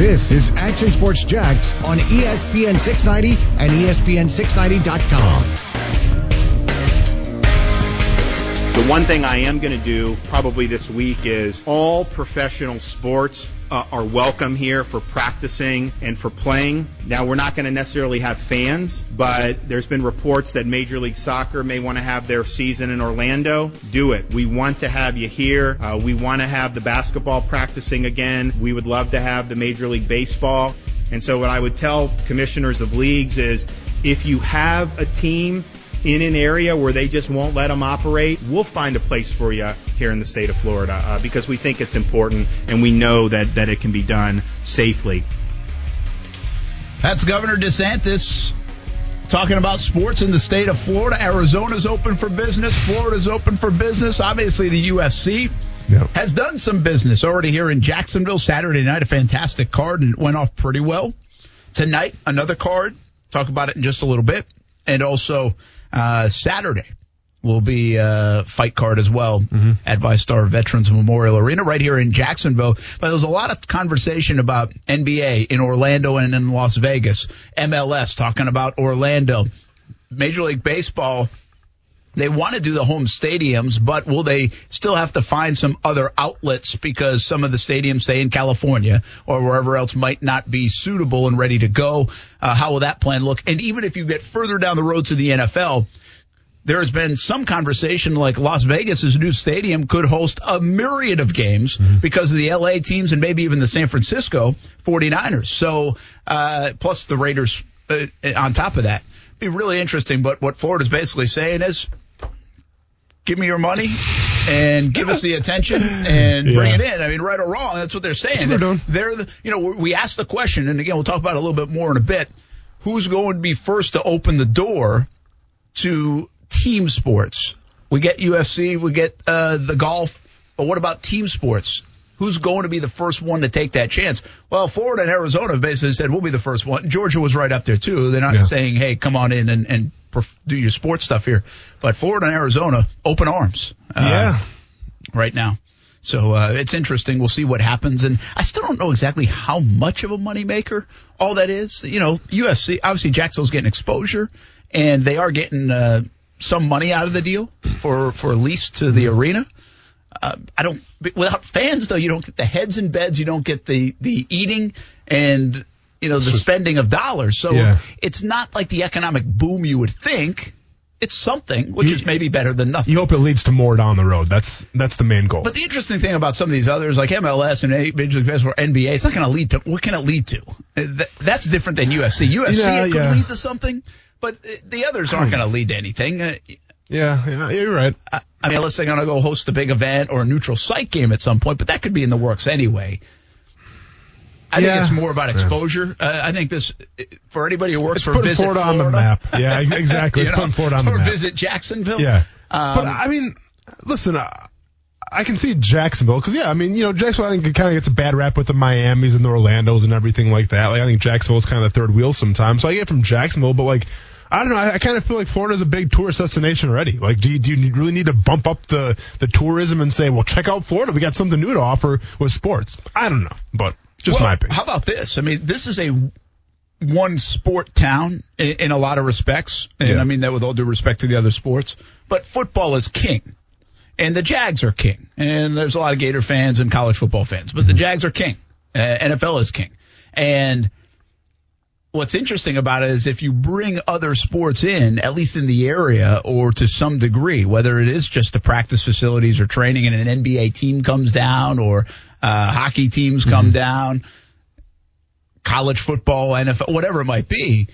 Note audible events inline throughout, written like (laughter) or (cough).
This is Action Sports Jax on ESPN 690 and ESPN690.com. The one thing I am going to do probably this week is all professional sports uh, are welcome here for practicing and for playing. Now, we're not going to necessarily have fans, but there's been reports that Major League Soccer may want to have their season in Orlando. Do it. We want to have you here. Uh, we want to have the basketball practicing again. We would love to have the Major League Baseball. And so, what I would tell commissioners of leagues is if you have a team in an area where they just won't let them operate, we'll find a place for you here in the state of Florida uh, because we think it's important and we know that, that it can be done safely. That's Governor DeSantis talking about sports in the state of Florida. Arizona's open for business. Florida's open for business. Obviously, the UFC yep. has done some business already here in Jacksonville. Saturday night, a fantastic card, and it went off pretty well. Tonight, another card. Talk about it in just a little bit. And also, uh, Saturday will be a fight card as well mm-hmm. at VyStar Veterans Memorial Arena right here in Jacksonville. But there's a lot of conversation about NBA in Orlando and in Las Vegas, MLS talking about Orlando, Major League Baseball. They want to do the home stadiums, but will they still have to find some other outlets because some of the stadiums, say in California or wherever else, might not be suitable and ready to go? Uh, how will that plan look? And even if you get further down the road to the NFL, there has been some conversation like Las Vegas's new stadium could host a myriad of games mm-hmm. because of the LA teams and maybe even the San Francisco 49ers. So, uh, plus the Raiders uh, on top of that. Be really interesting. But what Florida's basically saying is, give me your money and give us the attention and yeah. bring it in. I mean, right or wrong, that's what they're saying. What they're, they're the, you know, we asked the question, and again, we'll talk about it a little bit more in a bit. Who's going to be first to open the door to team sports. We get UFC, we get uh, the golf, but what about team sports? Who's going to be the first one to take that chance? Well, Florida and Arizona basically said we'll be the first one. Georgia was right up there too. They're not yeah. saying, "Hey, come on in and, and perf- do your sports stuff here," but Florida and Arizona open arms. Uh, yeah, right now. So uh, it's interesting. We'll see what happens, and I still don't know exactly how much of a moneymaker all that is. You know, UFC, obviously Jacksonville's getting exposure, and they are getting uh, some money out of the deal for for lease to the arena. Uh, I don't without fans though. You don't get the heads and beds. You don't get the the eating and you know the spending of dollars. So yeah. it's not like the economic boom you would think. It's something which you, is maybe better than nothing. You hope it leads to more down the road. That's that's the main goal. But the interesting thing about some of these others, like MLS and Major League Baseball, NBA, it's not going to lead to what can it lead to? Uh, that's different than UFC. UFC yeah, it could yeah. lead to something but the others aren't going to lead to anything. Yeah, yeah, you're right. I, I mean, unless they're going to go host a big event or a neutral site game at some point, but that could be in the works anyway. I yeah. think it's more about exposure. Yeah. Uh, I think this for anybody who works it's for Visit Florida, Florida on the map. (laughs) Yeah, exactly. it's know, putting Florida on the or map. Visit Jacksonville. Yeah, um, but I mean, listen. Uh, I can see Jacksonville because yeah, I mean you know Jacksonville I think it kind of gets a bad rap with the Miami's and the Orlando's and everything like that. Like I think Jacksonville's kind of the third wheel sometimes. So I get from Jacksonville, but like I don't know. I, I kind of feel like Florida's a big tourist destination already. Like, do you, do you really need to bump up the, the tourism and say, well, check out Florida. We got something new to offer with sports. I don't know, but just well, my opinion. How about this? I mean, this is a one sport town in, in a lot of respects. And yeah. I mean that with all due respect to the other sports, but football is king. And the Jags are king. And there's a lot of Gator fans and college football fans, but mm-hmm. the Jags are king. Uh, NFL is king. And what's interesting about it is if you bring other sports in, at least in the area or to some degree, whether it is just the practice facilities or training and an NBA team comes down or uh, hockey teams come mm-hmm. down, college football, NFL, whatever it might be,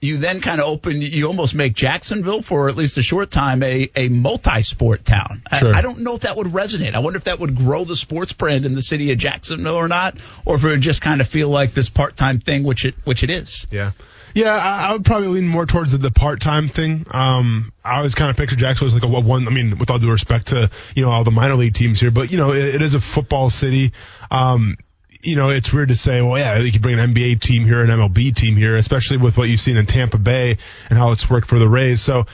you then kind of open, you almost make Jacksonville for at least a short time a, a multi-sport town. Sure. I, I, don't know if that would resonate. I wonder if that would grow the sports brand in the city of Jacksonville or not, or if it would just kind of feel like this part-time thing, which it, which it is. Yeah. Yeah, I, I would probably lean more towards the, the part-time thing. Um, I always kind of picture Jacksonville as like a one. I mean, with all due respect to you know all the minor league teams here, but you know it, it is a football city. Um, you know, it's weird to say, well, yeah, you could bring an NBA team here, an MLB team here, especially with what you've seen in Tampa Bay and how it's worked for the Rays. So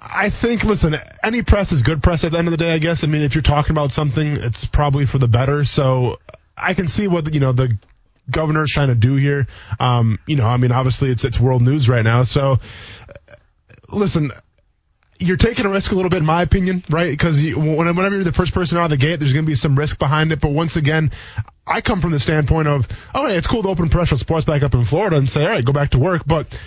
I think, listen, any press is good press at the end of the day, I guess. I mean, if you're talking about something, it's probably for the better. So I can see what you know the governor's trying to do here. Um, you know, I mean, obviously it's it's world news right now. So, listen, you're taking a risk a little bit, in my opinion, right? Because whenever you're the first person out of the gate, there's going to be some risk behind it. But once again, I come from the standpoint of, oh, hey, it's cool to open professional sports back up in Florida and say, all right, go back to work. But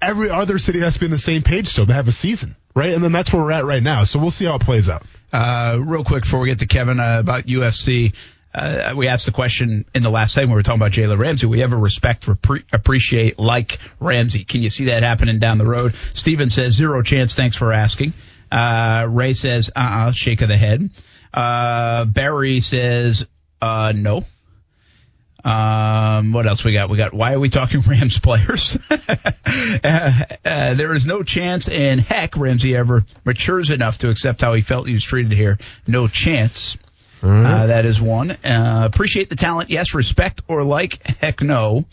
every other city has to be on the same page still to have a season, right? And then that's where we're at right now. So we'll see how it plays out. Uh, real quick before we get to Kevin uh, about UFC. Uh, we asked the question in the last segment we were talking about Jalen Ramsey. We ever respect, repre- appreciate, like Ramsey? Can you see that happening down the road? Steven says zero chance. Thanks for asking. Uh, Ray says uh uh-uh, shake of the head. Uh, Barry says uh no. Um, what else we got? We got why are we talking (laughs) Rams players? (laughs) uh, uh, there is no chance, in heck, Ramsey ever matures enough to accept how he felt he was treated here. No chance. Mm-hmm. Uh, that is one. Uh, appreciate the talent, yes. Respect or like, heck no.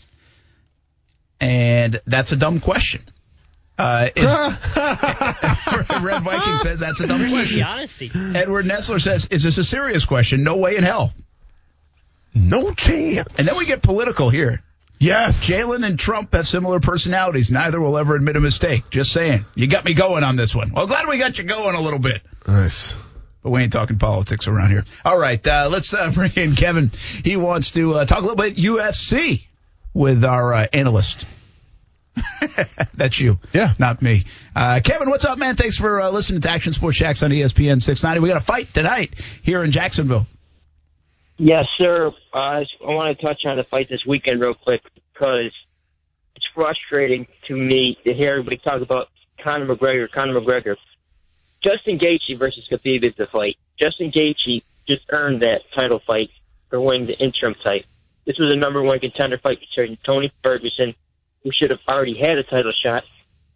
And that's a dumb question. Uh, is, (laughs) Red Viking says that's a dumb question. The honesty. Edward Nessler says, is this a serious question? No way in hell. No chance. And then we get political here. Yes. Jalen and Trump have similar personalities. Neither will ever admit a mistake. Just saying. You got me going on this one. Well, glad we got you going a little bit. Nice. But we ain't talking politics around here. All right, uh, let's uh, (laughs) bring in Kevin. He wants to uh, talk a little bit UFC with our uh, analyst. (laughs) That's you. Yeah. Not me. Uh, Kevin, what's up, man? Thanks for uh, listening to Action Sports Jax on ESPN 690. We got a fight tonight here in Jacksonville. Yes, sir. I want to touch on the fight this weekend real quick because it's frustrating to me to hear everybody talk about Conor McGregor, Conor McGregor. Justin Gaethje versus Khabib is the fight. Justin Gaethje just earned that title fight for winning the interim fight. This was a number one contender fight between Tony Ferguson, who should have already had a title shot,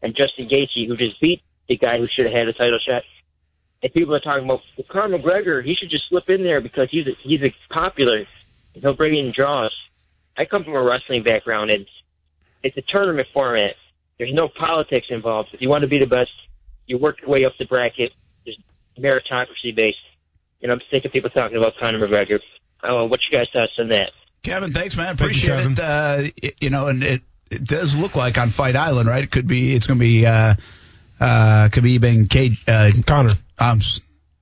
and Justin Gaethje, who just beat the guy who should have had a title shot. And people are talking about well, Conor McGregor. He should just slip in there because he's a, he's a popular. He'll bring in draws. I come from a wrestling background, and it's a tournament format. There's no politics involved. If you want to be the best, you work your way up the bracket. There's meritocracy based. And I'm sick of people talking about Conor McGregor. Oh, what you guys thoughts on that? Kevin, thanks, man. Appreciate you, it. Uh, you know, and it, it does look like on Fight Island, right? It could be, it's going to be, uh, uh, Khabib and Cage, uh, Conor. Um,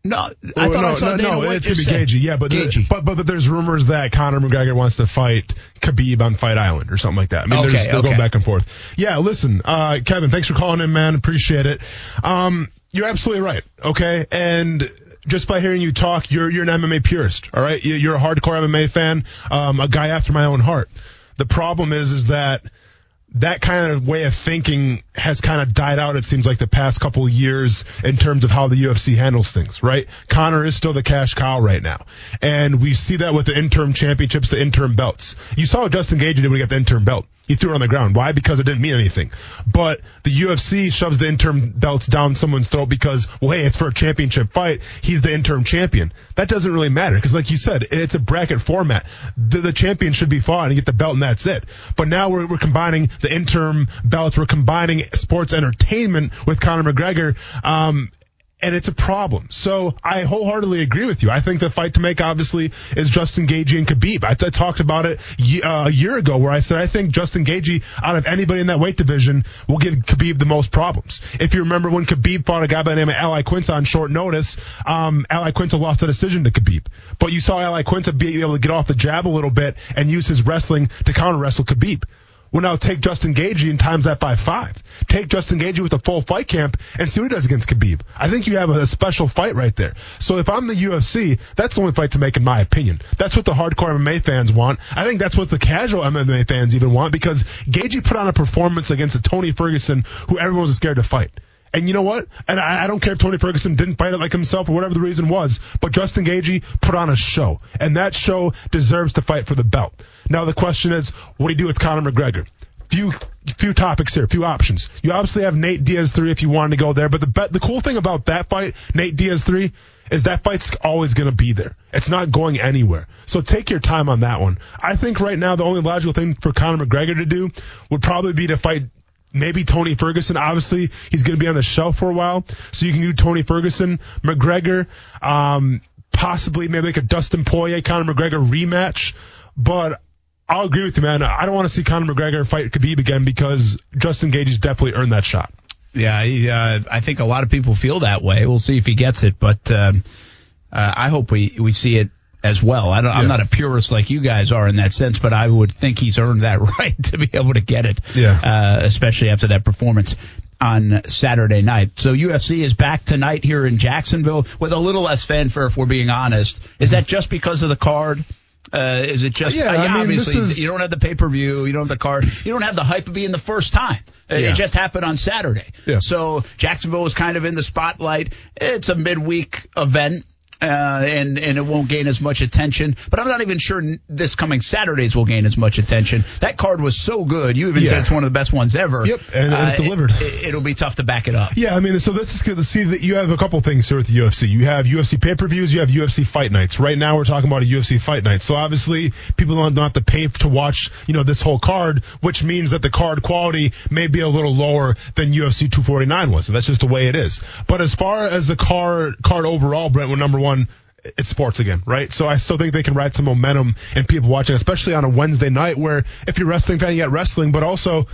no, I well, thought no, I saw no, Dana no, White it could be Gaethje, yeah, but, but but but there's rumors that Conor McGregor wants to fight Khabib on Fight Island or something like that. I mean, Okay, there's, they're okay. going back and forth. Yeah, listen, uh, Kevin, thanks for calling in, man. Appreciate it. Um, you're absolutely right. Okay, and just by hearing you talk, you're you're an MMA purist. All right, You- you're a hardcore MMA fan, um, a guy after my own heart. The problem is, is that that kind of way of thinking has kind of died out, it seems like, the past couple years in terms of how the UFC handles things, right? Conor is still the cash cow right now. And we see that with the interim championships, the interim belts. You saw Justin Gaethje when he got the interim belt. He threw it on the ground. Why? Because it didn't mean anything. But the UFC shoves the interim belts down someone's throat because, well, hey, it's for a championship fight. He's the interim champion. That doesn't really matter because, like you said, it's a bracket format. The, the champion should be fought and get the belt, and that's it. But now we're, we're combining the interim belts. We're combining sports entertainment with Conor McGregor. Um, and it's a problem. So I wholeheartedly agree with you. I think the fight to make obviously is Justin Gaethje and Khabib. I, talked about it uh, a year ago where I said I think Justin Gaethje out of anybody in that weight division will give Khabib the most problems. If you remember when Khabib fought a guy by the name of Al Iaquinta on short notice, um, Al Iaquinta lost a decision to Khabib. But you saw Al Iaquinta be able to get off the jab a little bit and use his wrestling to counter wrestle Khabib. Well, now take Justin Gaethje and times that by five. Take Justin Gaethje with a full fight camp and see what he does against Khabib. I think you have a, special fight right there. So if I'm the UFC, that's the only fight to make in my opinion. That's what the hardcore MMA fans want. I think that's what the casual MMA fans even want because Gaethje put on a performance against a Tony Ferguson who everyone was scared to fight. And you know what? And I, I don't care if Tony Ferguson didn't fight it like himself or whatever the reason was, but Justin Gaethje put on a show. And that show deserves to fight for the belt. Now the question is, what do you do with Conor McGregor? Few, few topics here, few options. You obviously have Nate Diaz 3 if you wanted to go there, but the the cool thing about that fight, Nate Diaz 3, is that fight's always going to be there. It's not going anywhere. So take your time on that one. I think right now the only logical thing for Conor McGregor to do would probably be to fight maybe Tony Ferguson. Obviously, he's going to be on the shelf for a while, so you can do Tony Ferguson, McGregor, um, possibly maybe like a Dustin Poirier, Conor McGregor rematch. but I'll agree with you, man. I don't want to see Conor McGregor fight Khabib again because Justin has definitely earned that shot. Yeah, he, uh, I think a lot of people feel that way. We'll see if he gets it, but um, uh, I hope we we see it as well. I am not a purist like you guys are in that sense, but I would think he's earned that (laughs) right to be able to get it. Yeah. Uh, especially after that performance on Saturday night. So UFC is back tonight here in Jacksonville with a little less fanfare, if we're being honest. Is that just because of the card? Uh, is it just? Yeah, uh, yeah I mean, obviously is... you don't have the pay per view, you don't have the card, you don't have the hype of being the first time. Uh, yeah. It just happened on Saturday. Yeah. So Jacksonville was kind of in the spotlight. It's a midweek event uh, and and it won't gain as much attention. But I'm not even sure this coming Saturdays will gain as much attention. That card was so good. You even yeah. said it's one of the best ones ever. Yep, and, and it uh, delivered. It, will be tough to back it up. Yeah, I mean, so this is good to see that you have a couple things here at the UFC. You have UFC pay per views. You have UFC fight nights. Right now, we're talking about a UFC fight night. So obviously, people don't, don't have to pay to watch you know this whole card, which means that the card quality may be a little lower than UFC 249 was. So that's just the way it is. But as far as the card card overall, Brent, we're number one it's sports again, right? So I still think they can ride some momentum and people watching, especially on a Wednesday night where if you're wrestling fan, you get wrestling, but also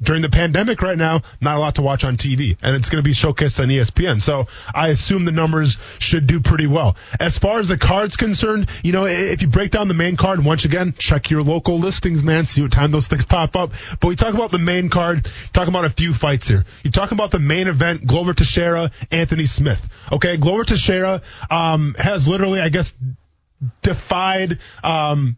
during the pandemic right now, not a lot to watch on TV, and it's going to be showcased on ESPN. So I assume the numbers should do pretty well. As far as the card's concerned, you know, if you break down the main card, once again, check your local listings, man, see what time those things pop up. But we talk about the main card, talk about a few fights here. You talk about the main event, Glover Teixeira, Anthony Smith. Okay, Glover Teixeira um, has literally, I guess, defied um,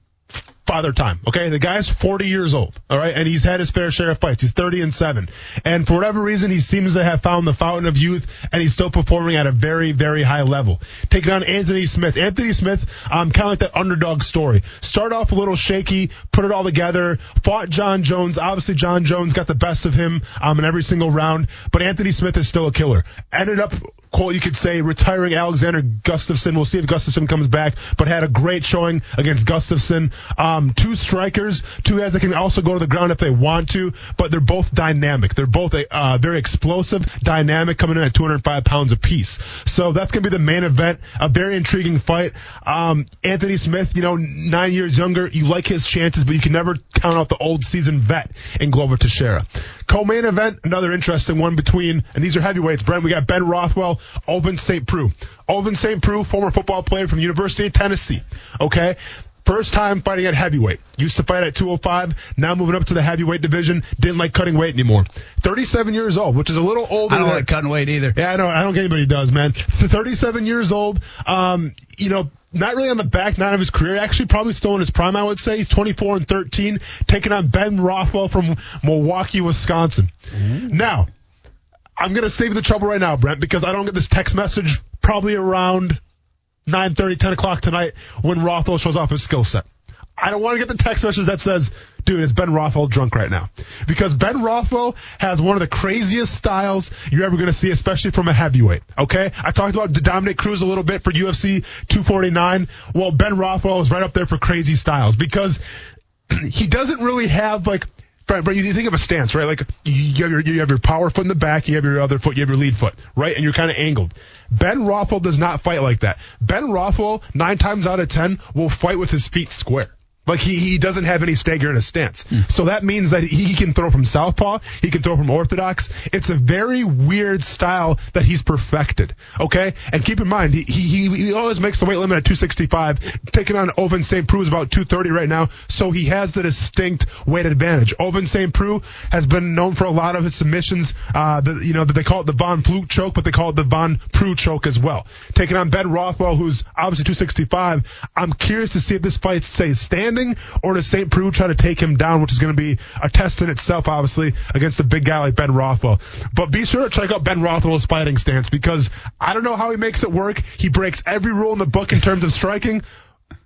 father time. Okay, the guy's 40 years old. All right, and he's had his fair share of fights. He's 30 and seven, and for whatever reason, he seems to have found the fountain of youth, and he's still performing at a very, very high level. Taking on Anthony Smith. Anthony Smith, um, kind of like that underdog story. Start off a little shaky, put it all together. Fought Jon Jones. Obviously, Jon Jones got the best of him um, in every single round, but Anthony Smith is still a killer. Ended up quote you could say retiring Alexander Gustafsson. We'll see if Gustafsson comes back, but had a great showing against Gustafsson. Um, two strikers, two guys that can also go to the ground if they want to, but they're both dynamic. They're both a, uh, very explosive, dynamic, coming in at 205 pounds apiece. So that's going to be the main event. A very intriguing fight. Um, Anthony Smith, you know, nine years younger. You like his chances, but you can never count out the old season vet in Glover Teixeira. Co-main event, another interesting one between, and these are heavyweights, Brent. We got Ben Rothwell, Ovince St. Preux. Ovince St. Preux, former football player from University of Tennessee. Okay. First time fighting at heavyweight. Used to fight at 205. Now moving up to the heavyweight division. Didn't like cutting weight anymore. 37 years old, which is a little older. I don't like cutting weight either. Yeah, I know. I don't think anybody does, man. 37 years old. Um, you know, not really on the back nine of his career. Actually, probably still in his prime, I would say. He's 24 and 13, taking on Ben Rothwell from Milwaukee, Wisconsin. Mm-hmm. Now, I'm going to save the trouble right now, Brent, because I don't get this text message probably around 9:30, 10 o'clock tonight when Rothwell shows off his skill set. I don't want to get the text message that says, dude, is Ben Rothwell drunk right now? Because Ben Rothwell has one of the craziest styles you're ever going to see, especially from a heavyweight. Okay? I talked about Dominick Cruz a little bit for UFC 249. Well, Ben Rothwell is right up there for crazy styles because (clears throat) he doesn't really have like But you think of a stance, right? Like you have your you have your power foot in the back, you have your other foot, you have your lead foot, right? And you're kind of angled. Ben Rothwell does not fight like that. Ben Rothwell, nine times out of ten, will fight with his feet square. Like he, he doesn't have any stagger in his stance. Mm. So that means that he can throw from southpaw, he can throw from orthodox. It's a very weird style that he's perfected. Okay? And keep in mind, he, he, he always makes the weight limit at 265. Taking on Ovince St. Preux is about 230 right now. So he has the distinct weight advantage. Ovince St. Preux has been known for a lot of his submissions. Uh, the, you know, they call it the Von Flue choke, but they call it the Von Preux choke as well. Taking on Ben Rothwell, who's obviously 265. I'm curious to see if this fight stays stand or does St. Preux try to take him down, which is going to be a test in itself, obviously, against a big guy like Ben Rothwell. But be sure to check out Ben Rothwell's fighting stance because I don't know how he makes it work. He breaks every rule in the book in terms of striking,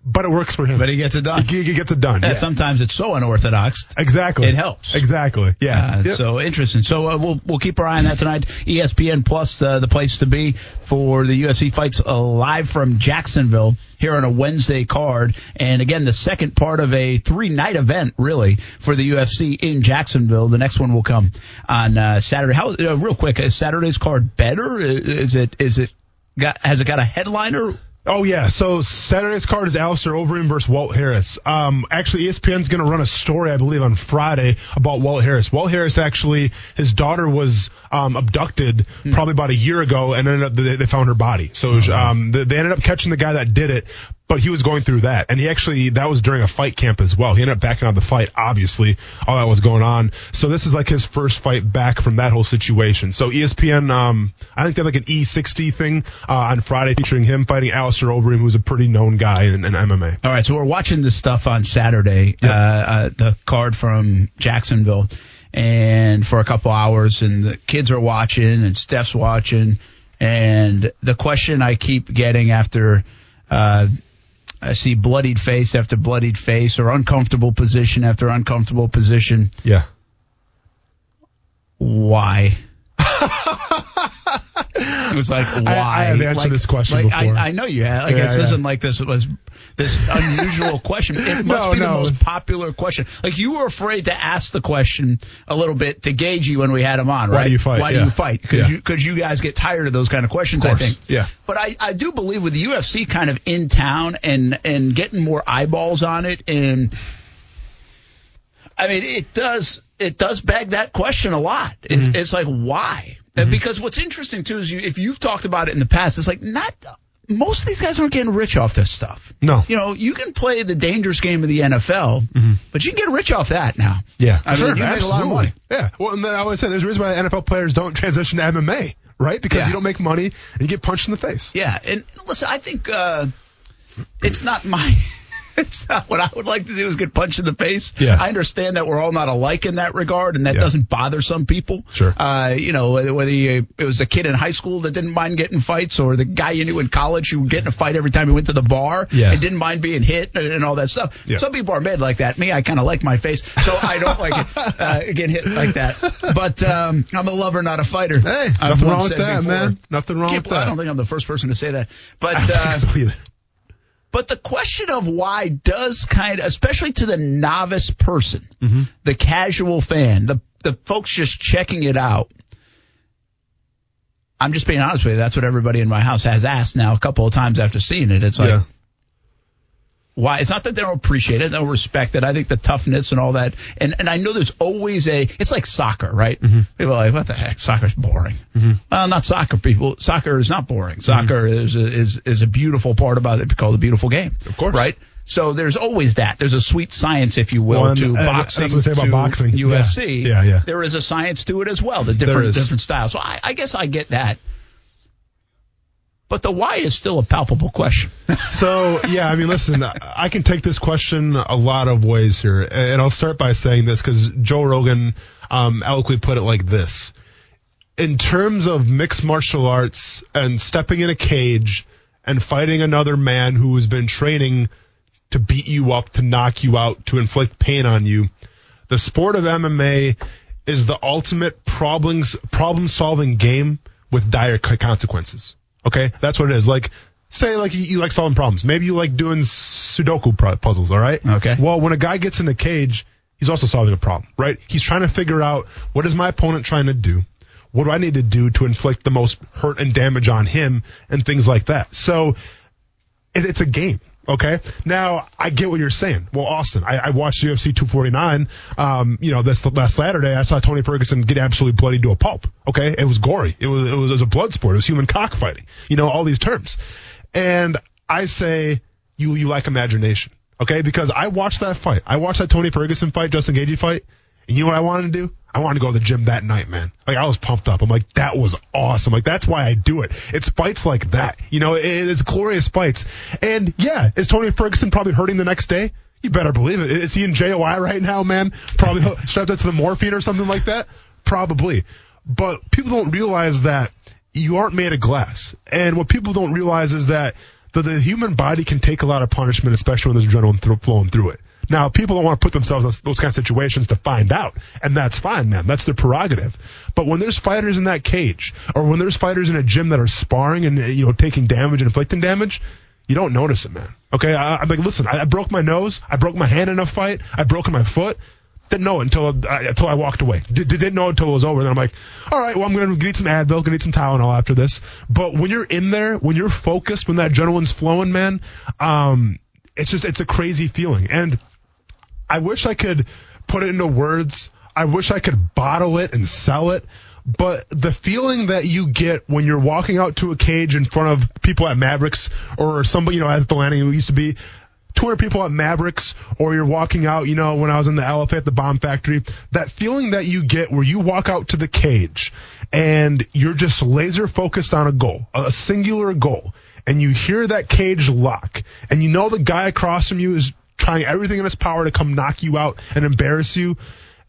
but it works for him. But he gets it done. He, he gets it done. Yeah. Sometimes it's so unorthodox. Exactly. It helps. Exactly. Yeah. Uh, yep. So interesting. So uh, we'll we'll keep our eye on that tonight. ESPN Plus, uh, the place to be for the UFC fights uh, live from Jacksonville here on a Wednesday card. And again, the second part of a three night event really for the UFC in Jacksonville. The next one will come on uh, Saturday. How uh, real quick? Is Saturday's card better? Is it is it got has it got a headliner? Oh yeah, so Saturday's card is Alistair Overeem versus Walt Harris. Um, actually, ESPN's going to run a story, I believe, on Friday about Walt Harris. Walt Harris actually, his daughter was um, abducted hmm. probably about a year ago, and ended up they, they found her body. So was, um, they, they ended up catching the guy that did it, but he was going through that, and he actually that was during a fight camp as well. He ended up backing out of the fight, obviously, all that was going on. So this is like his first fight back from that whole situation. So ESPN, um, I think they have like an E60 thing uh, on Friday featuring him fighting Alistair Overeem, who's a pretty known guy in, in MMA. All right, so we're watching this stuff on Saturday, yep. uh, uh, the card from Jacksonville, and for a couple hours, and the kids are watching, and Steph's watching, and the question I keep getting after. Uh, I see bloodied face after bloodied face or uncomfortable position after uncomfortable position. Yeah. Why? (laughs) (laughs) it was like why? I, I have answered like, this question like, before. I, I, know you have. Like yeah, this yeah. isn't like this was this (laughs) unusual question. It must no, be the most popular question. Like you were afraid to ask the question a little bit to gauge you when we had him on, right? Why do you fight? Why yeah. do you fight? Because you because you guys get tired of those kind of questions. Of I think. Yeah. But I I do believe with the UFC kind of in town and and getting more eyeballs on it and. I mean, it does it does beg that question a lot. It's, mm-hmm. it's like why? Mm-hmm. Because what's interesting too is you, if you've talked about it in the past, it's like not most of these guys aren't getting rich off this stuff. No. You know, you can play the dangerous game of the NFL, mm-hmm. but you can get rich off that now. Yeah. I sure, mean, you absolutely. make a lot of money. Yeah. Well, and I always say there's a reason why NFL players don't transition to MMA, right? Because yeah. you don't make money and you get punched in the face. Yeah. And listen, I think uh, it's not my (laughs) it's not what I would like to do is get punched in the face. Yeah. I understand that we're all not alike in that regard, and that yeah. doesn't bother some people. Sure. Uh, you know, whether you, it was a kid in high school that didn't mind getting fights, or the guy you knew in college who would get in a fight every time he went to the bar yeah. and didn't mind being hit and, and all that stuff. Yeah. Some people are mad like that. Me, I kind of like my face, so I don't like it (laughs) uh, getting hit like that. But um, I'm a lover, not a fighter. Hey, I've nothing wrong with that, before. man. Nothing wrong with that. I don't think I'm the first person to say that. But uh, so. But the question of why does kind of, especially to the novice person, mm-hmm. the casual fan, the the folks just checking it out. I'm just being honest with you. That's what everybody in my house has asked now a couple of times after seeing it. It's like, yeah why it's not that they don't appreciate it, they don't respect it. I think the toughness and all that, and and I know there's always a. It's like soccer, right? Mm-hmm. People are like, what the heck? Soccer's boring. Mm-hmm. Well, not soccer. People, soccer is not boring. Soccer mm-hmm. is a, is is a beautiful part about it called a beautiful game. Of course, right? So there's always that. There's a sweet science, if you will, well, to boxing. That's what say about boxing. UFC. Yeah. yeah, yeah. There is a science to it as well. The different different styles. So I, I guess I get that. But the why is still a palpable question. (laughs) so, yeah, I mean, listen, I can take this question a lot of ways here. And I'll start by saying this because Joe Rogan um, eloquently put it like this. In terms of mixed martial arts and stepping in a cage and fighting another man who has been training to beat you up, to knock you out, to inflict pain on you, the sport of MMA is the ultimate problem solving game with dire consequences. Okay, that's what it is. Like, say like you, you like solving problems. Maybe you like doing Sudoku puzzles. All right. Okay. Well, when a guy gets in a cage, he's also solving a problem, right? He's trying to figure out what is my opponent trying to do. What do I need to do to inflict the most hurt and damage on him and things like that. So it, it's a game. Okay. Now I get what you're saying. Well, Austin, I, I watched UFC 249. Um, you know, this last Saturday, I saw Tony Ferguson get absolutely bloody to a pulp. Okay. It was gory. It was, it was, it was a blood sport. It was human cockfighting. You know, all these terms. And I say, you, you like imagination. Okay. Because I watched that fight. I watched that Tony Ferguson fight, Justin Gaethje fight. And you know what I wanted to do? I wanted to go to the gym that night, man. Like I was pumped up. I'm like, that was awesome. Like that's why I do it. It's fights like that. You know, it's glorious fights. And yeah, is Tony Ferguson probably hurting the next day? You better believe it. Is he in JOI right now, man? Probably (laughs) strapped up to the morphine or something like that? Probably. But people don't realize that you aren't made of glass. And what people don't realize is that the, the human body can take a lot of punishment, especially when there's adrenaline th- flowing through it. Now, people don't want to put themselves in those kind of situations to find out, and that's fine, man. That's their prerogative. But when there's fighters in that cage, or when there's fighters in a gym that are sparring and you know taking damage and inflicting damage, you don't notice it, man. Okay, I, am like, listen, I, I broke my nose, I broke my hand in a fight, I broke my foot. Didn't know it until uh, until I walked away. D- didn't know it until it was over. Then I'm like, all right, well, I'm gonna need some Advil, gonna need some Tylenol after this. But when you're in there, when you're focused, when that adrenaline's flowing, man, um, it's just it's a crazy feeling. And I wish I could put it into words. I wish I could bottle it and sell it. But the feeling that you get when you're walking out to a cage in front of people at Mavericks or somebody, you know, at the landing who used to be 200 people at Mavericks or you're walking out, you know, when I was in the LFA at the bomb factory, that feeling that you get where you walk out to the cage and you're just laser focused on a goal, a singular goal, and you hear that cage lock and you know the guy across from you is trying everything in his power to come knock you out and embarrass you.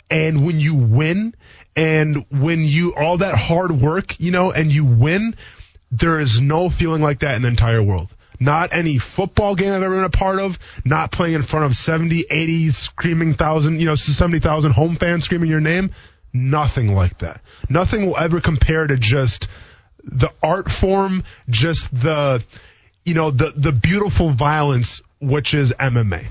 And when you win and when you, all that hard work, you know, and you win, there is no feeling like that in the entire world. Not any football game I've ever been a part of. Not playing in front of 70, 80 screaming thousand, you know, 70,000 home fans screaming your name. Nothing like that. Nothing will ever compare to just the art form, just the, you know, the, the beautiful violence, which is MMA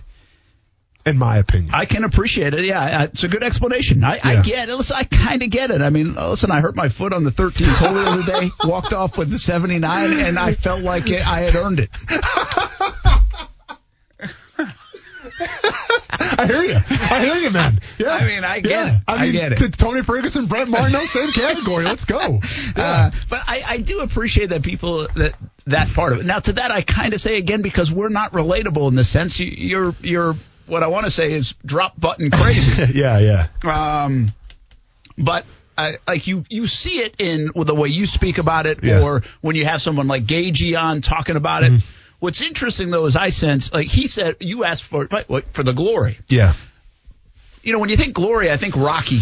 in my opinion. I can appreciate it. Yeah, it's a good explanation. I, yeah. I get it. Listen, I kind of get it. I mean, listen, I hurt my foot on the 13th hole the other day, (laughs) walked off with the 79, and I felt like it, I had earned it. I hear you. I hear you, man. Yeah. (laughs) I mean, I get yeah. it. I, mean, I get it. Tony Ferguson, Brent Martineau, (laughs) same category. Let's go. Uh, yeah. Uh, but I, I do appreciate that people that that part of it. Now, to that, I kind of say again because we're not relatable in the sense you, you're you're what I want to say is drop button crazy. (laughs) yeah, yeah. Um, but I, like you, you see it in the way you speak about it, yeah. or when you have someone like Gaethje on talking about it. Mm-hmm. What's interesting though is I sense like he said you asked for for the glory. Yeah. You know when you think glory, I think Rocky.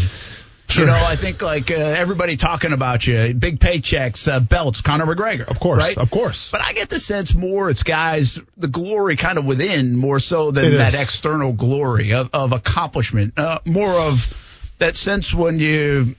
Sure. You know, I think like uh, everybody talking about you, big paychecks, uh, belts, Conor McGregor. Of course, right? Of course. But I get the sense more it's guys, the glory kind of within more so than it that is. external glory of, of accomplishment. Uh, more of that sense when you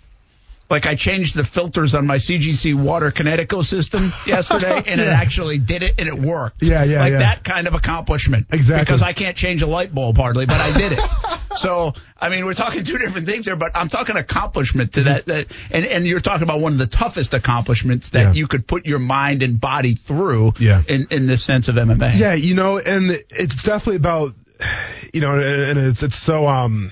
like I changed the filters on my CGC water Kinetico system (laughs) yesterday, and yeah. it actually did it, and it worked. Yeah, yeah, like yeah. that kind of accomplishment. Exactly. Because I can't change a light bulb hardly, but I did it. (laughs) so I mean, we're talking two different things here, but I'm talking accomplishment to that. that and and you're talking about one of the toughest accomplishments that yeah. you could put your mind and body through. Yeah. In in the sense of MMA. Yeah, you know, and it's definitely about, (sighs) you know, and it's it's so um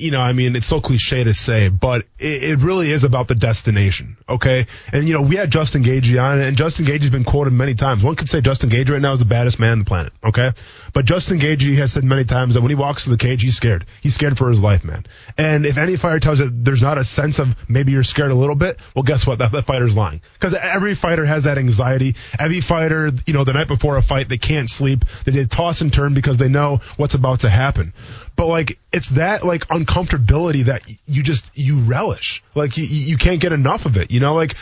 you know, I mean, it's so cliche to say, but it, it, really is about the destination. Okay. And, you know, we had Justin Gaethje on and Justin has been quoted many times. One could say Justin Gaethje right now is the baddest man on the planet. Okay. But Justin Gaethje has said many times that when he walks to the cage, he's scared. He's scared for his life, man. And if any fighter tells you there's not a sense of maybe you're scared a little bit, well, guess what? That, that fighter's lying. Because every fighter has that anxiety. Every fighter, you know, the night before a fight, they can't sleep. They, they toss and turn because they know what's about to happen. But like, it's that like uncomfortability that you just, you relish. Like, you, you can't get enough of it. You know, like,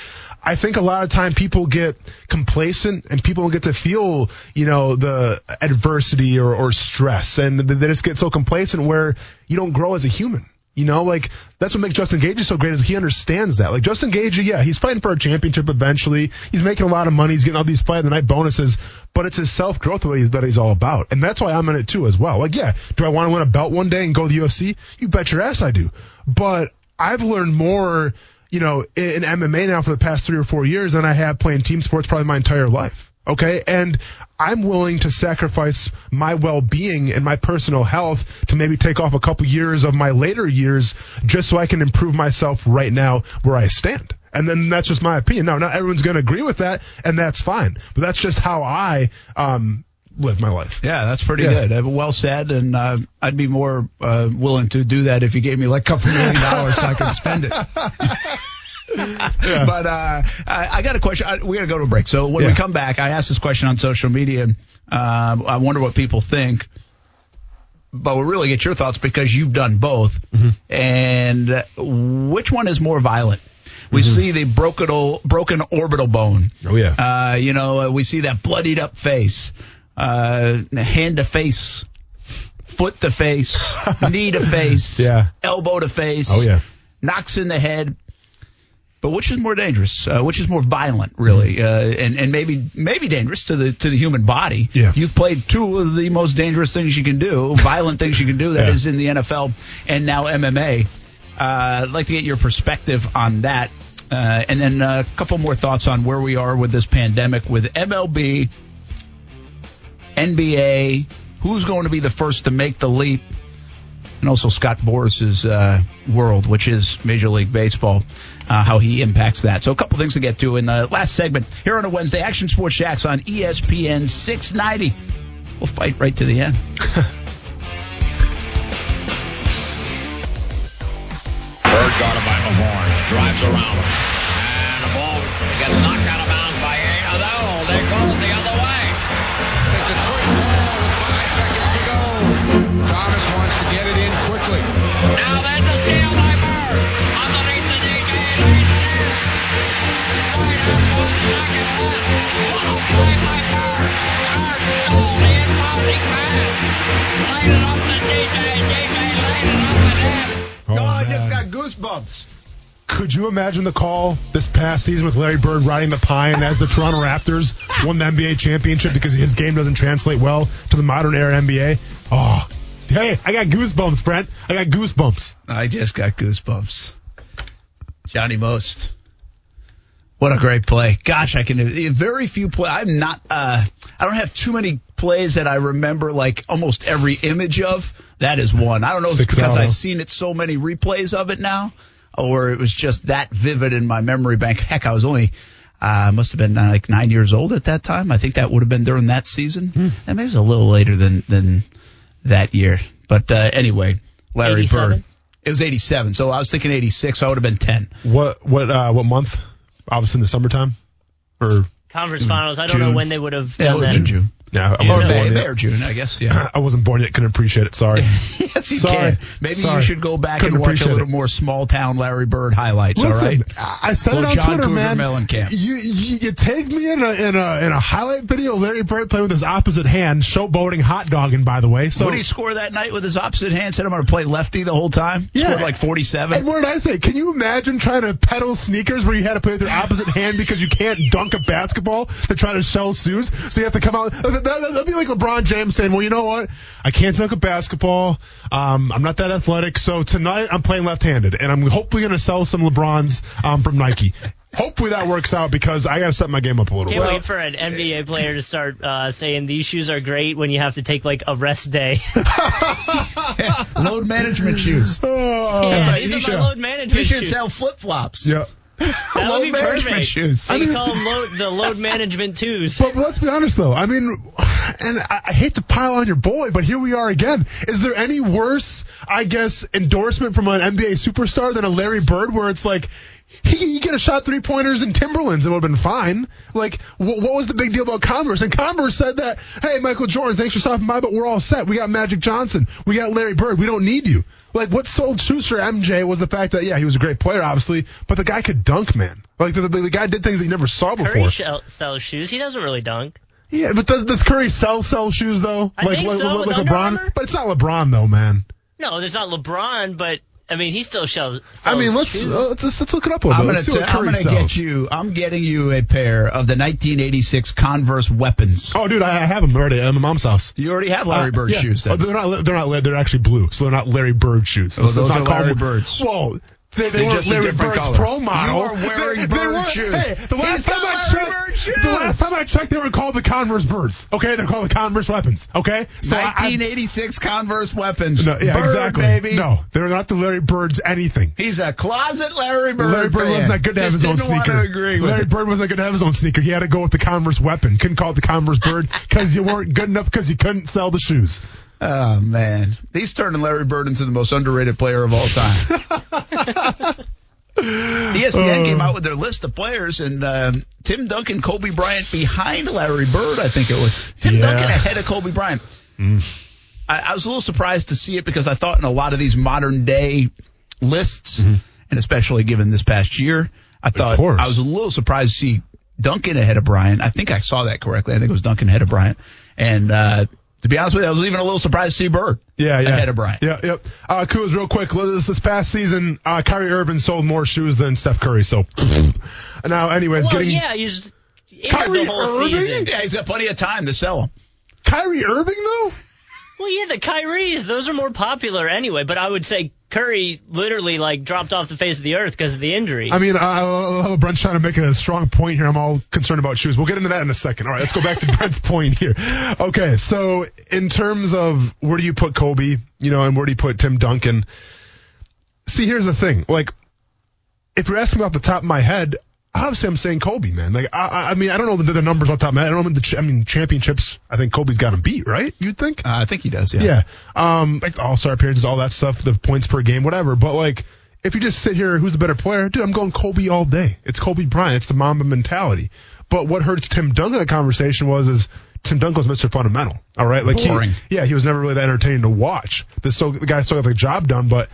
I think a lot of time people get complacent and people get to feel, you know, the adversity or, or stress and they just get so complacent where you don't grow as a human. You know, like that's what makes Justin Gaethje so great is he understands that. Like Justin Gaethje, yeah, he's fighting for a championship eventually. He's making a lot of money. He's getting all these fight of the night bonuses, but it's his self growth that he's all about, and that's why I'm in it too as well. Like, yeah, do I want to win a belt one day and go to the UFC? You bet your ass I do. But I've learned more you know, in MMA now for the past three or four years than I have playing team sports probably my entire life. Okay. And I'm willing to sacrifice my well-being and my personal health to maybe take off a couple years of my later years just so I can improve myself right now where I stand. And then that's just my opinion. Now, not everyone's going to agree with that, and that's fine. But that's just how I um, live my life. Yeah, that's pretty yeah. good. Uh, well said, and uh, I'd be more uh, willing to do that if you gave me like a couple million dollars so I could spend it. (laughs) yeah. But uh, I, I, got a question. I, we got to go to a break. So when yeah. we come back, I asked this question on social media. Uh, I wonder what people think. But we'll really get your thoughts because you've done both. Mm-hmm. And which one is more violent? We mm-hmm. see the broken, broken orbital bone. Oh yeah. Uh, you know, we see that bloodied up face uh, hand to face, foot to face, (laughs) knee to face, yeah. elbow to face. Oh yeah, knocks in the head. But which is more dangerous? Uh, which is more violent, really, uh, and and maybe maybe dangerous to the to the human body? Yeah. You've played two of the most dangerous things you can do, violent things you can do. That Yeah. is in the NFL and now MMA. Uh, I'd like to get your perspective on that, uh, and then a couple more thoughts on where we are with this pandemic, with MLB, NBA. Who's going to be the first to make the leap? and also Scott Boras's uh, world, which is Major League Baseball, uh, how he impacts that. So a couple things to get to in the last segment here on a Wednesday. Action Sports Jax on ESPN 690. We'll fight right to the end. (laughs) Bird guarded by LeVorn. Drives around him. Oh, Could you imagine the call this past season with Larry Bird riding the pine as the Toronto Raptors won the NBA championship because his game doesn't translate well to the modern era NBA? Oh, ah, hey, I got goosebumps, Brent. I got goosebumps. I just got goosebumps. Johnny Most. What a great play. Gosh, I can very few play. I'm not uh I don't have too many plays that I remember like almost every image of. That is one. I don't know if it's because I've seen it so many replays of it now or it was just that vivid in my memory bank. Heck, I was only uh, must have been uh, like nine years old at that time. I think that would have been during that season. Hmm. And maybe it was a little later than than that year. But uh, anyway, Larry 87? Bird. It was 87, so I was thinking 86. So I would have been 10. What what uh, what month? Obviously in the summertime, or Conference finals. I don't June. know when they would have done would have that. been June. Yeah, I wasn't born May, yet. June, I guess. Yeah. (laughs) I wasn't born yet. Couldn't appreciate it. Sorry. (laughs) yes, you Sorry. can. Maybe Sorry. you should go back Couldn't and watch a little it. more small town Larry Bird highlights. all Listen, right. I said it on John Twitter, Cougar man. Mellencamp. You, you you tagged me in a in a in a highlight video. Larry Bird playing with his opposite hand, showboating, hot dogging. By the way, so what did he score that night with his opposite hand? Said I'm going to play lefty the whole time. Yeah. Scored like 47. And what did I say? Can you imagine trying to pedal sneakers where you had to play with your opposite hand because you can't dunk a basketball to try to sell shoes? So you have to come out. That, that, would be like LeBron James saying, "Well, you know what? I can't dunk a basketball. Um, I'm not that athletic. So tonight I'm playing left-handed, and I'm hopefully going to sell some LeBrons um, from Nike. (laughs) hopefully that works out because I got to set my game up a little Can't bit. wait for an NBA player to start uh, saying these shoes are great when you have to take like a rest day. (laughs) Load management shoes. Oh, yeah, right. these You are should- my load management You should shoes. sell flip flops. yeah. (laughs) that would load be management perfect. shoes. I mean- call them load, the load management twos. But let's be honest, though. I mean, and I, I hate to pile on your boy, but here we are again. Is there any worse, I guess, endorsement from an NBA superstar than a Larry Bird, where it's like he, he get a shot three pointers in Timberlands, it would have been fine. Like, wh- what was the big deal about Converse? And Converse said that, hey, Michael Jordan, thanks for stopping by, but we're all set. We got Magic Johnson, we got Larry Bird, we don't need you. Like, what sold for MJ was the fact that, yeah, he was a great player, obviously, but the guy could dunk, man. Like, the, the, the guy did things he never saw before. Curry shell, sells shoes. He doesn't really dunk. Yeah, but does does Curry sell sell shoes though? I like think like, so, like, LeBron, but it's not LeBron though, man. No, there's not LeBron, but I mean he still sells. I mean, let's shoes. uh, let's, let's look it up a little I'm bit. gonna, Let's see t- what I'm Curry gonna sells. get you. I'm getting you a pair of the 1986 Converse weapons. Oh, dude, I I have them already at my mom's house. You already have Larry Uh, Bird yeah. shoes. Oh, they're not. They're not. They're actually blue, so they're not Larry Bird shoes. Oh, It's- those it's not are called- Larry Bird's. Whoa. They, they They're weren't Larry Bird's color. pro model. You are wearing they, Bird they weren't- shoes. Hey, the last He's time got I Larry checked, The last time I checked, they were called the Converse Birds. Okay, they're called the Converse Weapons. Okay, so I- I- 1986 Converse weapons. No, yeah, Bird, exactly. baby. No, they're not the Larry Birds anything. He's a closet Larry Bird. Larry Bird fan. wasn't that good to have his own sneaker. To agree with Larry. Bird wasn't that good to have his own sneaker. He had to go with the Converse weapon. Couldn't call it the Converse Bird because you weren't good enough because you couldn't sell the shoes. Oh man, he's turning Larry Bird into the most underrated player of all time. (laughs) ESPN Uh. came out with their list of players, and um, Tim Duncan, Kobe Bryant behind Larry Bird. I think it was Tim Yeah. Duncan ahead of Kobe Bryant. I, I was a little surprised to see it because I thought in a lot of these modern day lists, and especially given this past year, I thought. I was a little surprised to see Duncan ahead of Bryant. I think I saw that correctly. I think it was Duncan ahead of Bryant, and uh, To be honest with you, I was even a little surprised to see Bird Yeah, yeah. ahead of Bryant. Yeah, yep. Uh, Kuz, real quick. This, this past season, uh, Kyrie Irving sold more shoes than Steph Curry. So (laughs) now, anyways, Well, getting yeah, he's Kyrie the whole Irving? season. Yeah, he's got plenty of time to sell them. Kyrie Irving though. Well, yeah, the Kyries, those are more popular anyway. But I would say Curry literally like dropped off the face of the earth because of the injury. I mean, I, love Brent's trying to make a strong point here. I'm all concerned about shoes. We'll get into that in a second. All right, let's go back to (laughs) Brent's point here. Okay, so in terms of where do you put Kobe, you know, and where do you put Tim Duncan? See, here's the thing. Like, if you're asking me off the top of my head, obviously I'm saying Kobe, man. Like, I, I- mean, I don't know the, the numbers off the top of my head. I don't know the, ch- I mean, championships. I think Kobe's got him beat, right? You'd think. Uh, I think he does. Yeah. Yeah. Um, like all star appearances, all that stuff, the points per game, whatever. But like, if you just sit here, who's the better player? Dude, I'm going Kobe all day. It's Kobe Bryant. It's the Mamba mentality. But what hurts Tim Duncan in the conversation was is Tim Duncan was Mr. Fundamental. All right. Like Boring. he, yeah, he was never really that entertaining to watch. The so the guy still got the job done, but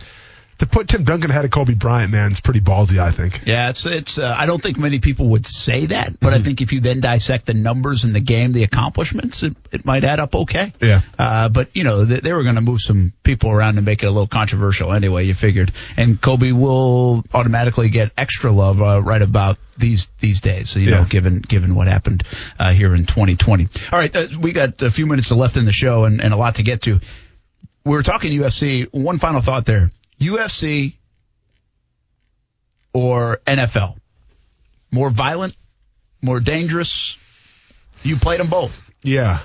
to put Tim Duncan ahead of Kobe Bryant, man, it's pretty ballsy, I think. Yeah, it's it's. Uh, I don't think many people would say that, but I think if you then dissect the numbers in the game, the accomplishments, it, it might add up okay. Yeah. Uh, but you know they, they were going to move some people around and make it a little controversial anyway. You figured, and Kobe will automatically get extra love uh, right about these these days. So you Yeah. know, given given what happened uh, here in 2020. All right, uh, we got a few minutes left in the show and, and a lot to get to. We were talking UFC. One final thought there: UFC or NFL? More violent, more dangerous? You played them both. Yeah.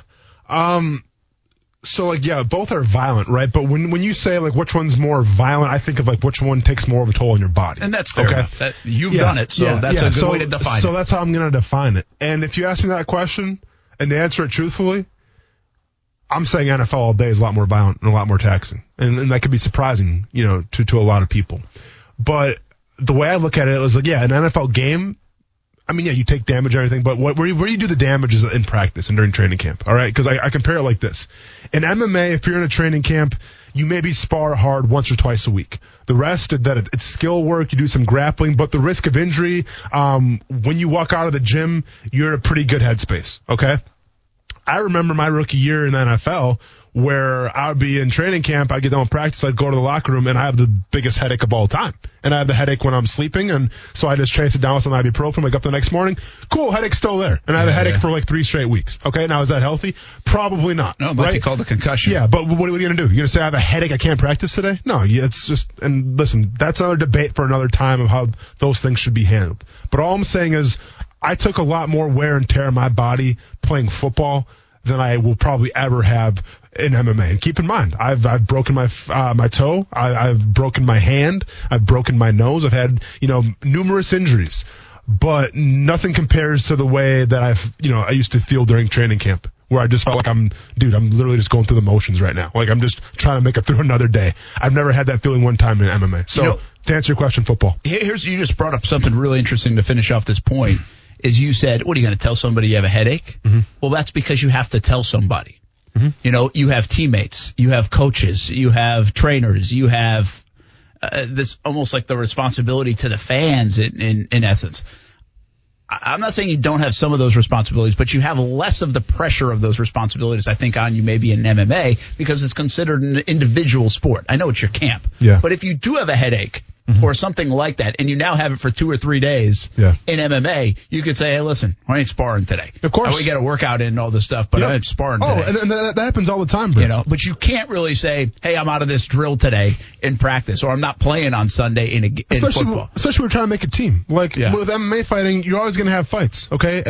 Um, so like yeah, both are violent, right? But when when you say like which one's more violent, I think of like which one takes more of a toll on your body. And that's fair Okay. enough. That, you've Yeah, done it, so yeah, that's yeah. a good so, way to define so it. So that's how I'm going to define it. And if you ask me that question and to answer it truthfully, I'm saying NFL all day is a lot more violent and a lot more taxing, and, and that could be surprising, you know, to to a lot of people. But the way I look at it is like, yeah, an NFL game. I mean, yeah, you take damage and everything, but what, where, you, where you do the damage is in practice and during training camp. All right, because I, I compare it like this: in MMA, if you're in a training camp, you maybe spar hard once or twice a week. The rest that it's skill work. You do some grappling, but the risk of injury, um, when you walk out of the gym, you're in a pretty good headspace. Okay. I remember my rookie year in the NFL where I'd be in training camp, I'd get done with practice, I'd go to the locker room, and I have the biggest headache of all time. And I have the headache when I'm sleeping, and so I just chase it down with some ibuprofen, wake up the next morning, cool, headache's still there. And I have a headache yeah. for like three straight weeks. Okay, now is that healthy? Probably not. No, it might right? be called a concussion. Yeah, but what are you going to do? You're going to say I have a headache, I can't practice today? No, yeah, it's just, and listen, that's another debate for another time of how those things should be handled. But all I'm saying is, I took a lot more wear and tear on my body playing football than I will probably ever have in MMA. And keep in mind, I've I've broken my uh, my toe, I, I've broken my hand, I've broken my nose, I've had you know numerous injuries, but nothing compares to the way that I've you know I used to feel during training camp. Where I just felt like I'm, dude, I'm literally just going through the motions right now. Like I'm just trying to make it through (laughs) another day. I've never had that feeling one time in MMA. So You know- to answer your question, football. Here's you just brought up something really interesting to finish off this point. Is you said, what are you going to tell somebody you have a headache? Mm-hmm. Well, that's because you have to tell somebody. You know, you have teammates, you have coaches, you have trainers, you have uh, this almost like the responsibility to the fans in in, in essence. I'm not saying you don't have some of those responsibilities, but you have less of the pressure of those responsibilities, I think, on you maybe in MMA because it's considered an individual sport. I know it's your camp. Yeah. But if you do have a headache Mm-hmm. or something like that and you now have it for two or three days Yeah. in MMA, you could say, hey, listen, I ain't sparring today. Of course. We got a workout in and all this stuff, but Yep. I ain't sparring Oh, today. and, and that, that happens all the time, bro. you know, but you can't really say, "Hey, I'm out of this drill today in practice," or "I'm not playing on Sunday in a, in especially football." especially when we're trying to make a team. Like Yeah. with MMA fighting, you're always going to have fights, okay? And,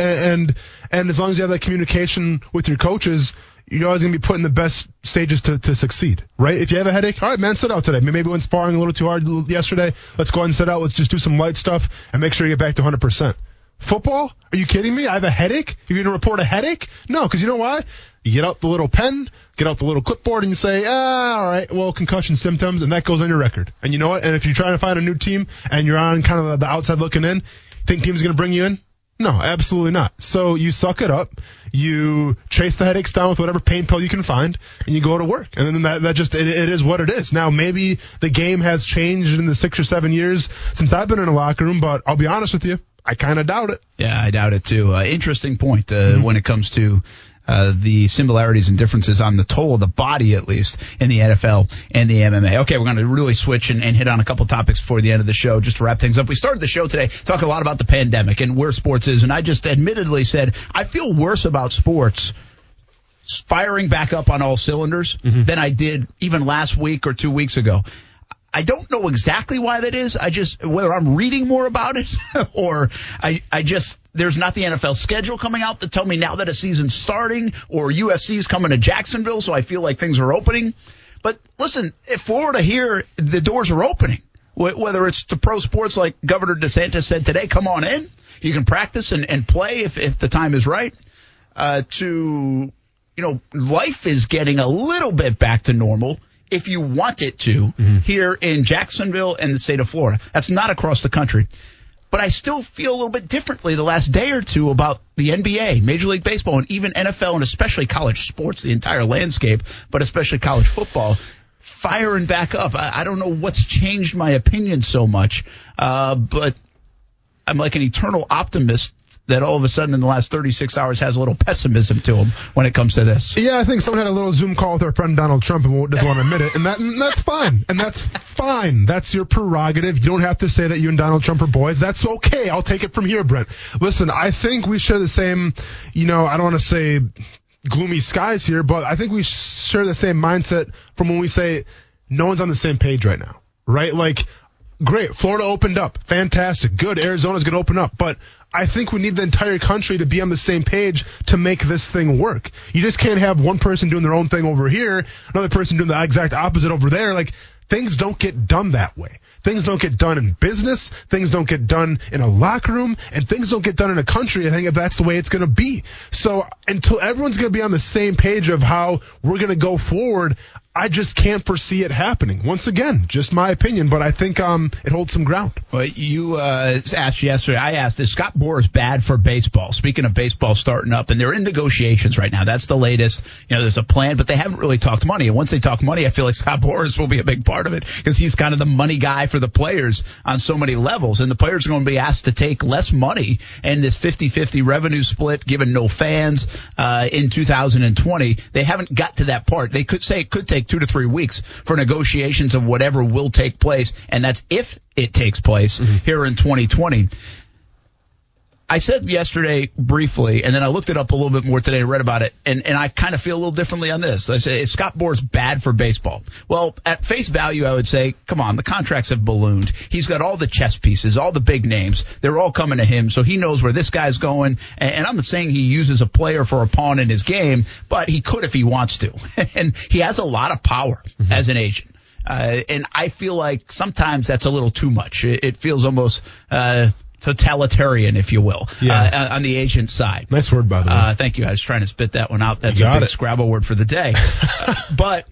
and and as long as you have that communication with your coaches, you're always going to be put in the best stages to, to succeed, right? If you have a headache, all right, man, sit out today. Maybe when sparring a little too hard yesterday, let's go ahead and sit out. Let's just do some light stuff and make sure you get back to 100%. Football? Are you kidding me? I have a headache? You're going to report a headache? No, because you know why? You get out the little pen, get out the little clipboard, and you say, ah, all right, well, concussion symptoms, and that goes on your record. And you know what? And if you're trying to find a new team and you're on kind of the, outside looking in, think team's going to bring you in? No, absolutely not. So you suck it up, you chase the headaches down with whatever pain pill you can find, and you go to work. And then that, that just, it, it is what it is. Now, maybe the game has changed in the six or seven years since I've been in a locker room, but I'll be honest with you, I kind of doubt it. Yeah, I doubt it too. Uh, interesting point uh, Mm-hmm. when it comes to uh, the similarities and differences on the toll of the body, at least in the NFL and the MMA. Okay, we're going to really switch and, and hit on a couple topics before the end of the show just to wrap things up. We started the show today talking a lot about the pandemic and where sports is, and I just admittedly said I feel worse about sports firing back up on all cylinders than I did even last week or two weeks ago. I don't know exactly why that is. I just whether I'm reading more about it (laughs) or I I just there's not the NFL schedule coming out to tell me now that a season's starting or UFC is coming to Jacksonville, so I feel like things are opening. But listen, if Florida here, the doors are opening. Whether it's to pro sports like Governor DeSantis said today, come on in. You can practice and, and play if, if the time is right. Uh, to, you know, life is getting a little bit back to normal if you want it to here in Jacksonville and the state of Florida. That's not across the country. But I still feel a little bit differently the last day or two about the NBA, Major League Baseball, and even NFL and especially college sports, the entire landscape, but especially college football firing back up. I, I don't know what's changed my opinion so much, uh, but I'm like an eternal optimist that all of a sudden in the last 36 hours has a little pessimism to him when it comes to this. Yeah, I think someone had a little Zoom call with our friend Donald Trump and doesn't want to admit it, and that and that's fine, and that's fine. That's your prerogative. You don't have to say that you and Donald Trump are boys. That's okay. I'll take it from here, Brent. Listen, I think we share the same. You know, I don't want to say gloomy skies here, but I think we share the same mindset from when we say no one's on the same page right now, right? Like, great, Florida opened up, fantastic, good. Arizona's going to open up, but I think we need the entire country to be on the same page to make this thing work. You just can't have one person doing their own thing over here, another person doing the exact opposite over there. Like, things don't get done that way. Things don't get done in business. Things don't get done in a locker room, and things don't get done in a country. I think if that's the way it's going to be. So until everyone's going to be on the same page of how we're going to go forward, I just can't foresee it happening. Once again, just my opinion, but I think um it holds some ground. Well, you uh, asked yesterday. I asked, is Scott Boras bad for baseball? Speaking of baseball starting up, and they're in negotiations right now. That's the latest. You know, there's a plan, but they haven't really talked money. And once they talk money, I feel like Scott (laughs) Boras will be a big part of it because he's kind of the money guy for the players on so many levels. And the players are going to be asked to take less money and this 50-50 revenue split, given no fans uh, in 2020. They haven't got to that part. They could say it could take two to three weeks for negotiations of whatever will take place, and that's if it takes place mm-hmm. here in 2020. I said yesterday briefly, and then I looked it up a little bit more today and read about it, and, and I kind of feel a little differently on this. I say, is Scott Boras bad for baseball? Well, at face value, I would say, come on, the contracts have ballooned. He's got all the chess pieces, all the big names. They're all coming to him, so he knows where this guy's going. And, and I'm not saying he uses a player for a pawn in his game, but he could if he wants to. (laughs) and he has a lot of power as an agent. Uh, and I feel like sometimes that's a little too much. It, it feels almost uh, totalitarian, if you will, Yeah. uh, on the agent side. Nice word, by the way. Uh, thank you. I was trying to spit that one out. That's a big it. Scrabble word for the day. (laughs) Uh, but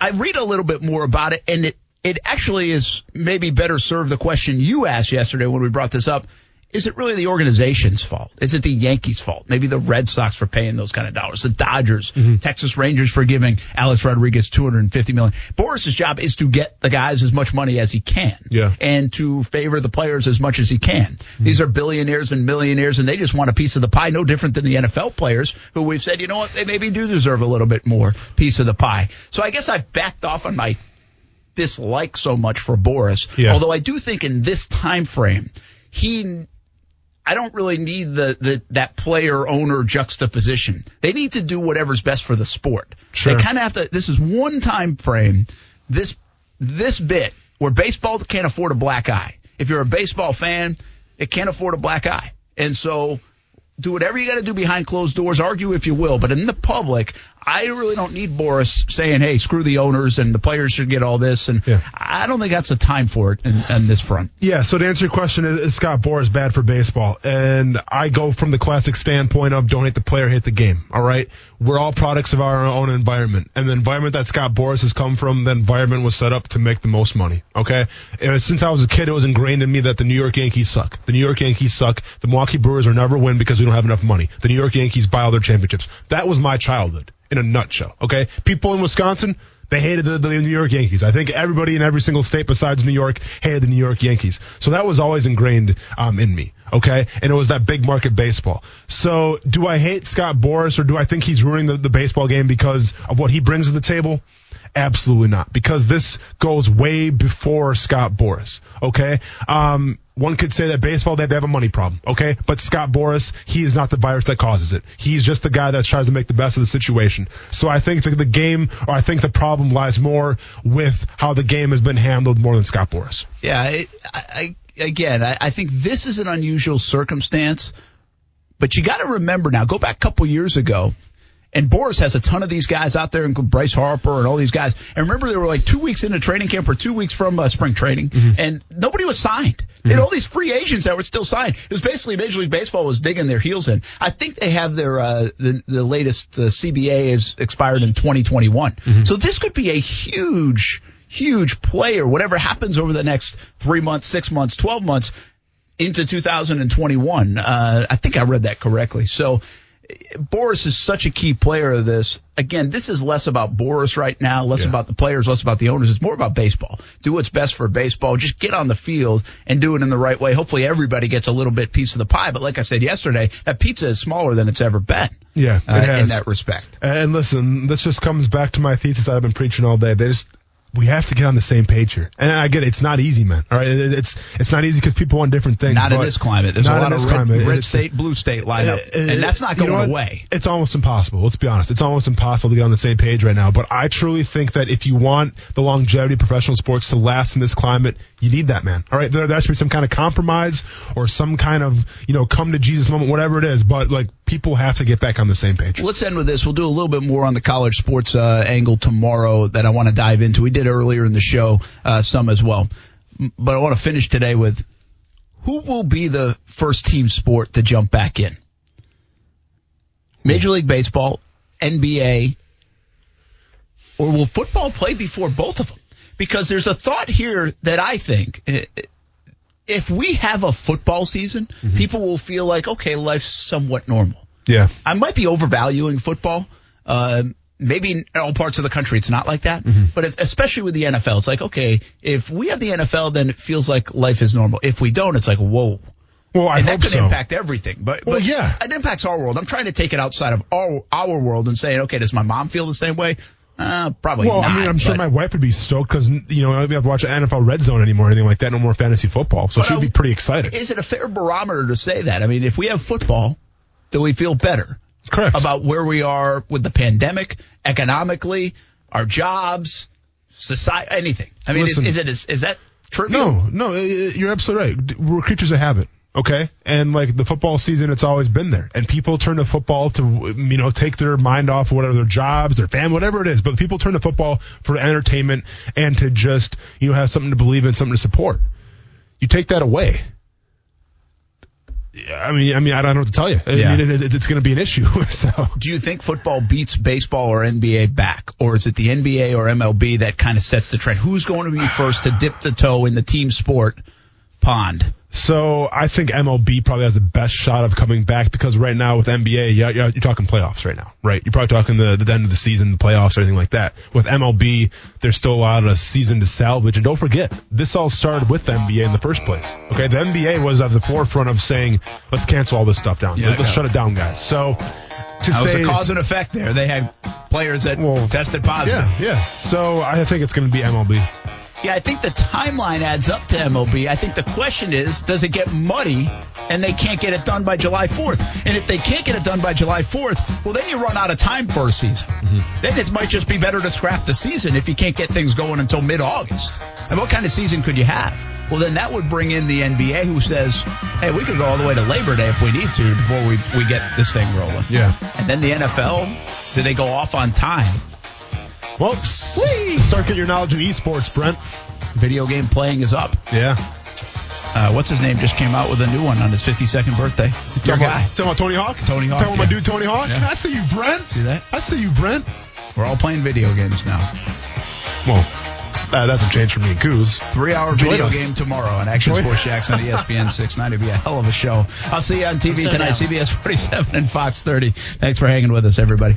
I read a little bit more about it, and it it actually is maybe better serve the question you asked yesterday when we brought this up. Is it really the organization's fault? Is it the Yankees' fault? Maybe the Red Sox for paying those kind of dollars, the Dodgers, Mm-hmm. Texas Rangers for giving Alex Rodriguez 250 million. Boras's job is to get the guys as much money as he can, Yeah. and to favor the players as much as he can. These are billionaires and millionaires, and they just want a piece of the pie. No different than the NFL players, who we've said, you know what, they maybe do deserve a little bit more piece of the pie. So I guess I've backed off on my dislike so much for Boras. Yeah. Although I do think in this time frame, he I don't really need the, the that player owner juxtaposition. They need to do whatever's best for the sport. Sure. They kind of have to. This is one time frame. This this bit where baseball can't afford a black eye. If you're a baseball fan, it can't afford a black eye, and so do whatever you got to do behind closed doors. Argue if you will, but in the public, I really don't need Boras saying, "Hey, screw the owners and the players should get all this." And Yeah. I don't think that's the time for it in, on this front. Yeah, so to answer your question, Scott Boras bad for baseball? And I go from the classic standpoint of don't hate the player, hate the game. All right, we're all products of our own environment, and the environment that Scott Boras has come from, the environment was set up to make the most money. Okay, since I was a kid, it was ingrained in me that the New York Yankees suck. The New York Yankees suck. The Milwaukee Brewers will never win because we don't have enough money. The New York Yankees buy all their championships. That was my childhood in a nutshell. Okay, people in Wisconsin They hated the, the New York Yankees. I think everybody in every single state besides New York hated the New York Yankees. So that was always ingrained um, in me. Okay, and it was that big market baseball. So do I hate Scott Boras or do I think he's ruining the, the baseball game because of what he brings to the table? Absolutely not, because this goes way before Scott Boras. Okay, um, one could say that baseball they have a money problem. Okay, but Scott Boras, he is not the virus that causes it. He's just the guy that tries to make the best of the situation. So I think that the game, or I think the problem lies more with how the game has been handled more than Scott Boras. Yeah, I, I, again, I, I think this is an unusual circumstance, but you got to remember now. Go back a couple years ago. And Boras has a ton of these guys out there, and Bryce Harper and all these guys. And remember, they were like two weeks into training camp or two weeks from uh, spring training, and nobody was signed. They had all these free agents that were still signed. It was basically Major League Baseball was digging their heels in. I think they have their uh, the the latest uh, CBA is expired in 2021. So this could be a huge, huge player. Whatever happens over the next three months, six months, 12 months into 2021. Uh, I think I read that correctly. So Boras is such a key player of this. Again, this is less about Boras right now, less Yeah. about the players, less about the owners. It's more about baseball. Do what's best for baseball. Just get on the field and do it in the right way. Hopefully everybody gets a little bit piece of the pie. But like I said yesterday, that pizza is smaller than it's ever been. Yeah, uh, in that respect. And listen, this just comes back to my thesis that I've been preaching all day. They just we have to get on the same page here. And I get it, it's not easy, man. All right, It- it's it's not easy because people want different things. Not in this climate. There's a not in lot of red, climate. red state, blue state lineup, Uh, uh, and that's not you going know away. It's almost impossible. Let's be honest. It's almost impossible to get on the same page right now. But I truly think that if you want the longevity of professional sports to last in this climate, you need that, man. All right, there, there has to be some kind of compromise or some kind of you know come to Jesus moment, whatever it is. But like people have to get back on the same page. Let's end with this. We'll do a little bit more on the college sports uh, angle tomorrow that I want to dive into. We did earlier in the show uh, some as well, but I want to finish today with who will be the first team sport to jump back in? Major League Baseball, NBA, or will football play before both of them? Because there's a thought here that I think. If we have a football season, people will feel like, okay, life's somewhat normal. Yeah. I might be overvaluing football. Uh, maybe in all parts of the country it's not like that, Mm-hmm. but it's, especially with the NFL, it's like okay, if we have the NFL, then it feels like life is normal. If we don't, it's like whoa. Well, I and hope that could so. impact everything. But, Well, but yeah. it impacts our world. I'm trying to take it outside of our our world and saying, okay, does my mom feel the same way? Uh, probably Well, not. I mean, I'm sure my wife would be stoked because you know I don't have to watch the NFL Red Zone anymore or anything like that. No more fantasy football, so she'd be pretty excited. Is it a fair barometer to say that? I mean, if we have football, do we feel better? Correct. about where we are with the pandemic, economically, our jobs, society, anything. I mean, is, Listen. is it is, is that trivial? No, no, you're absolutely right. We're creatures of habit. Okay, and like the football season, it's always been there, and people turn to football to you know take their mind off whatever their jobs, their family, whatever it is. But people turn to football for entertainment and to just you know have something to believe in, something to support. You take that away. I mean, I mean, I don't know what to tell you. I Yeah. mean, it, it, it's going to be an issue. (laughs) so Do you think football beats baseball or NBA back, or is it the NBA or MLB that kind of sets the trend? Who's going to be first to dip the toe in the team sport pond? So I think MLB probably has the best shot of coming back because right now with NBA, yeah, yeah, you're talking playoffs right now, right? You're probably talking the, the end of the season, the playoffs, or anything like that. With MLB, there's still a lot of season to salvage. And don't forget, this all started with the NBA in the first place. Okay, the NBA was at the forefront of saying, let's cancel all this stuff down. Yeah, let's yeah. shut it down, guys. So to That was say, a cause and effect there. They had players that Well, tested positive. yeah, yeah. So I think it's going to be MLB. Yeah, I think the timeline adds up to MLB. I think the question is, does it get muddy and they can't get it done by July 4th? And if they can't get it done by July 4th, well, then you run out of time for a season. Mm-hmm. Then it might just be better to scrap the season if you can't get things going until mid August. And what kind of season could you have? Well, then that would bring in the NBA who says, hey, we could go all the way to Labor Day if we need to before we, we get this thing rolling. Yeah. And then the NFL, do they go off on time? Well, s- start getting your knowledge in esports, Brent. Video game playing is up. Yeah. Uh, what's his name? Just came out with a new one on his 52nd birthday. Your Talking guy. about, talking about Tony Hawk? Tony Hawk, Talking about my dude Tony Hawk? Yeah. I see you, Brent. See that? I see you, Brent. We're all playing video games now. Well, that doesn't change for me and Coos. Three hour Join video us. game tomorrow on Action Join- Sports Jax on ESPN (laughs) 690. Be a hell of a show. I'll see you on TV tonight, down. CBS 47 and Fox 30. Thanks for hanging with us, everybody.